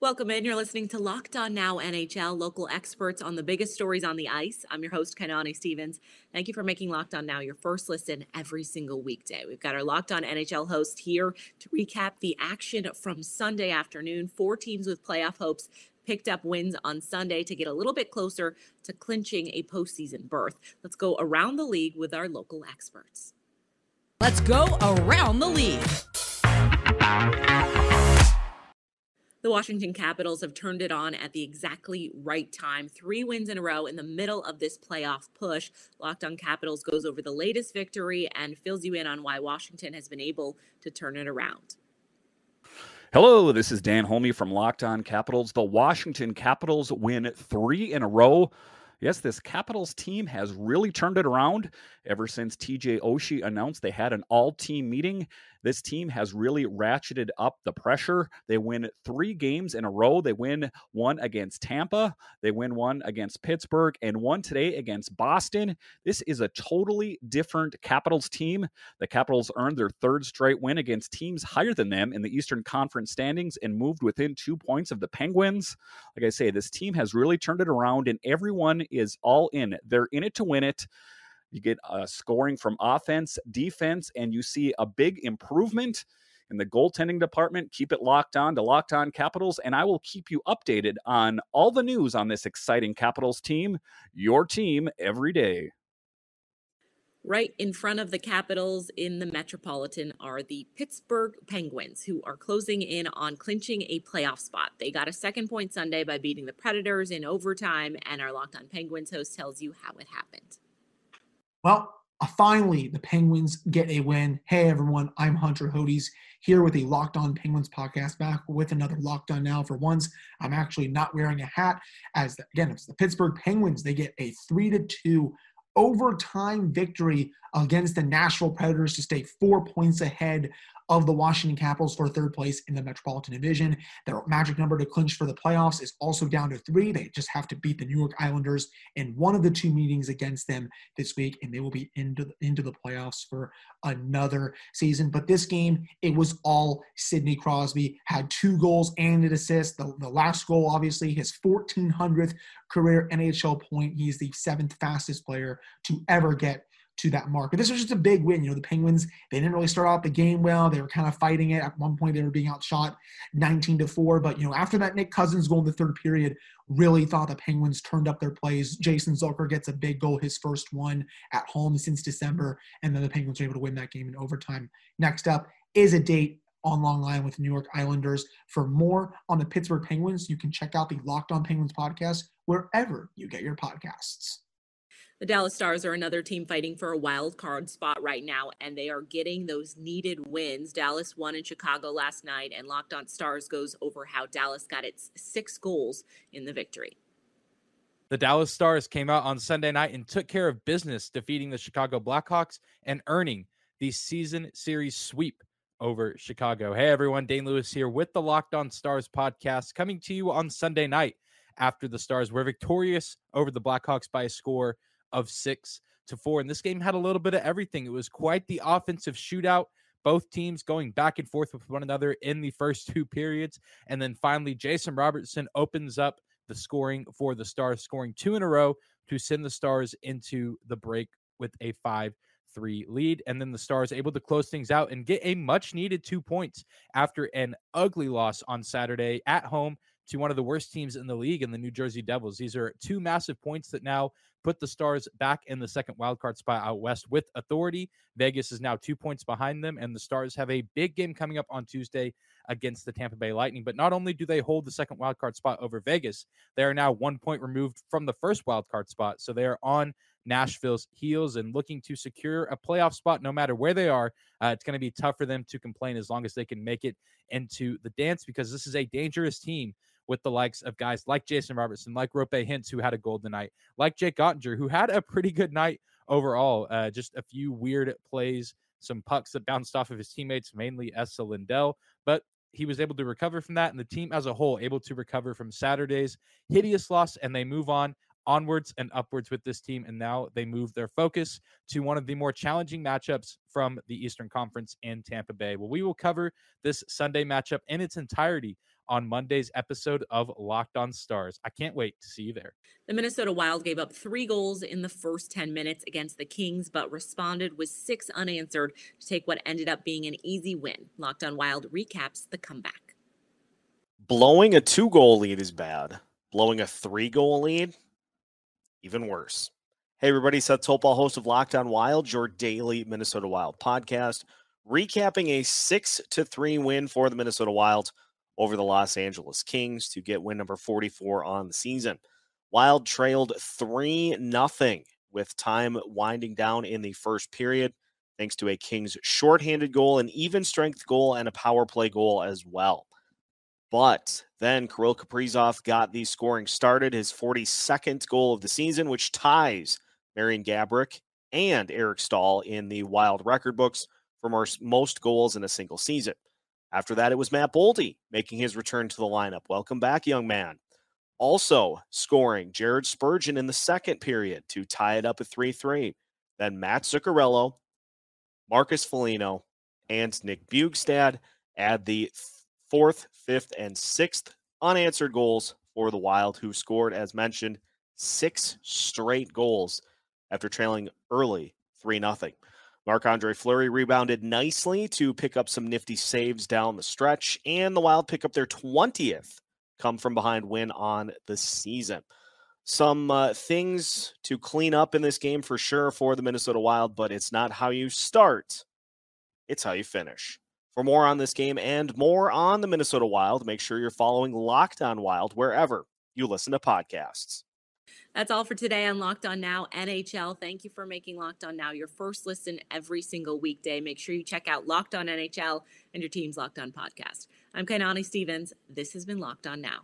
Welcome in. You're listening to Locked On Now NHL, local experts on the biggest stories on the ice. I'm your host, Kainani Stevens. Thank you for making Locked On Now your first listen every single weekday. We've got our Locked On NHL host here to recap the action from Sunday afternoon. Four teams with playoff hopes picked up wins on Sunday to get a little bit closer to clinching a postseason berth. Let's go around the league with our local experts. Let's go around the league. The Washington Capitals have turned it on at the exactly right time. Three wins in a row in the middle of this playoff push. Locked on Capitals goes over the latest victory and fills you in on why Washington has been able to turn it around. Hello, this is Dan Holme from Locked On Capitals. The Washington Capitals win three in a row. Yes, this Capitals team has really turned it around ever since TJ Oshie announced they had an all team meeting this team has really ratcheted up the pressure. They win three games in a row. They win one against Tampa, they win one against Pittsburgh, and one today against Boston. This is a totally different Capitals team. The Capitals earned their third straight win against teams higher than them in the Eastern Conference standings and moved within two points of the Penguins. Like I say, this team has really turned it around, and everyone is all in. They're in it to win it. You get uh, scoring from offense, defense, and you see a big improvement in the goaltending department. Keep it locked on to Locked On Capitals, and I will keep you updated on all the news on this exciting Capitals team, your team every day. Right in front of the Capitals in the Metropolitan are the Pittsburgh Penguins, who are closing in on clinching a playoff spot. They got a second point Sunday by beating the Predators in overtime, and our Locked On Penguins host tells you how it happened. Well, uh, finally, the Penguins get a win. Hey, everyone, I'm Hunter Hodes here with the Locked On Penguins podcast, back with another Locked On Now. For once, I'm actually not wearing a hat, as again, it's the Pittsburgh Penguins. They get a three to two overtime victory against the Nashville Predators to stay four points ahead of the Washington Capitals for third place in the Metropolitan Division. Their magic number to clinch for the playoffs is also down to three. They just have to beat the New York Islanders in one of the two meetings against them this week, and they will be into the, into the playoffs for another season. But this game, it was all Sidney Crosby. Had two goals and an assist. The, the last goal, obviously, his 1400th career NHL point. He's the seventh fastest player to ever get to that mark. But this was just a big win. You know, the Penguins, they didn't really start out the game well. They were kind of fighting it. At one point, they were being outshot 19 to 4. But, you know, after that Nick Cousins goal in the third period, really thought the Penguins turned up their plays. Jason Zucker gets a big goal, his first one at home since December. And then the Penguins are able to win that game in overtime. Next up is a date on Long Island with New York Islanders. For more on the Pittsburgh Penguins, you can check out the Locked On Penguins podcast wherever you get your podcasts. The Dallas Stars are another team fighting for a wild card spot right now, and they are getting those needed wins. Dallas won in Chicago last night, and Locked On Stars goes over how Dallas got its six goals in the victory. The Dallas Stars came out on Sunday night and took care of business, defeating the Chicago Blackhawks and earning the season series sweep over Chicago. Hey, everyone, Dane Lewis here with the Locked On Stars podcast, coming to you on Sunday night after the Stars were victorious over the Blackhawks by a score of six to four. And this game had a little bit of everything. It was quite the offensive shootout. Both teams going back and forth with one another in the first two periods. And then finally, Jason Robertson opens up the scoring for the Stars, scoring two in a row to send the Stars into the break with a 5 3 lead. And then the Stars able to close things out and get a much needed two points after an ugly loss on Saturday at home to one of the worst teams in the league in the New Jersey Devils. These are two massive points that now put the Stars back in the second wildcard spot out west with authority. Vegas is now two points behind them, and the Stars have a big game coming up on Tuesday against the Tampa Bay Lightning. But not only do they hold the second wildcard spot over Vegas, they are now one point removed from the first wildcard spot. So they are on Nashville's heels and looking to secure a playoff spot no matter where they are. Uh, it's going to be tough for them to complain as long as they can make it into the dance because this is a dangerous team with the likes of guys like Jason Robertson, like Roope Hintz, who had a golden night, like Jake Oettinger, who had a pretty good night overall. Uh, just a few weird plays, some pucks that bounced off of his teammates, mainly Esa Lindell, but he was able to recover from that, and the team as a whole able to recover from Saturday's hideous loss, and they move on onwards and upwards with this team. And now they move their focus to one of the more challenging matchups from the Eastern Conference in Tampa Bay. Well, we will cover this Sunday matchup in its entirety on Monday's episode of Locked On Stars. I can't wait to see you there. The Minnesota Wild gave up three goals in the first 10 minutes against the Kings, but responded with six unanswered to take what ended up being an easy win. Locked on Wild recaps the comeback. Blowing a two goal lead is bad. Blowing a three goal lead, even worse. Hey, everybody, Seth Topal, host of Locked On Wild, your daily Minnesota Wild podcast, recapping a 6 to 3 win for the Minnesota Wild over the Los Angeles Kings to get win number 44 on the season. Wild trailed 3 0 with time winding down in the first period, thanks to a Kings shorthanded goal, an even strength goal, and a power play goal as well. But then Kirill Kaprizov got the scoring started, his 42nd goal of the season, which ties Marian Gaborik and Eric Staal in the Wild record books for most goals in a single season. After that, it was Matt Boldy making his return to the lineup. Welcome back, young man. Also scoring Jared Spurgeon in the second period to tie it up at 3 3. Then Mats Zuccarello, Marcus Foligno, and Nick Bjugstad add the fourth, fifth, and sixth unanswered goals for the Wild, who scored, as mentioned, six straight goals after trailing early 3 0. Marc Andre Fleury rebounded nicely to pick up some nifty saves down the stretch, and the Wild pick up their 20th come from behind win on the season. Some uh, things to clean up in this game for sure for the Minnesota Wild, but it's not how you start, it's how you finish. For more on this game and more on the Minnesota Wild, make sure you're following Locked On Wild wherever you listen to podcasts. That's all for today on Locked On Now NHL. Thank you for making Locked On Now your first listen every single weekday. Make sure you check out Locked On NHL and your team's Locked On podcast. I'm Kainani Stevens. This has been Locked On Now.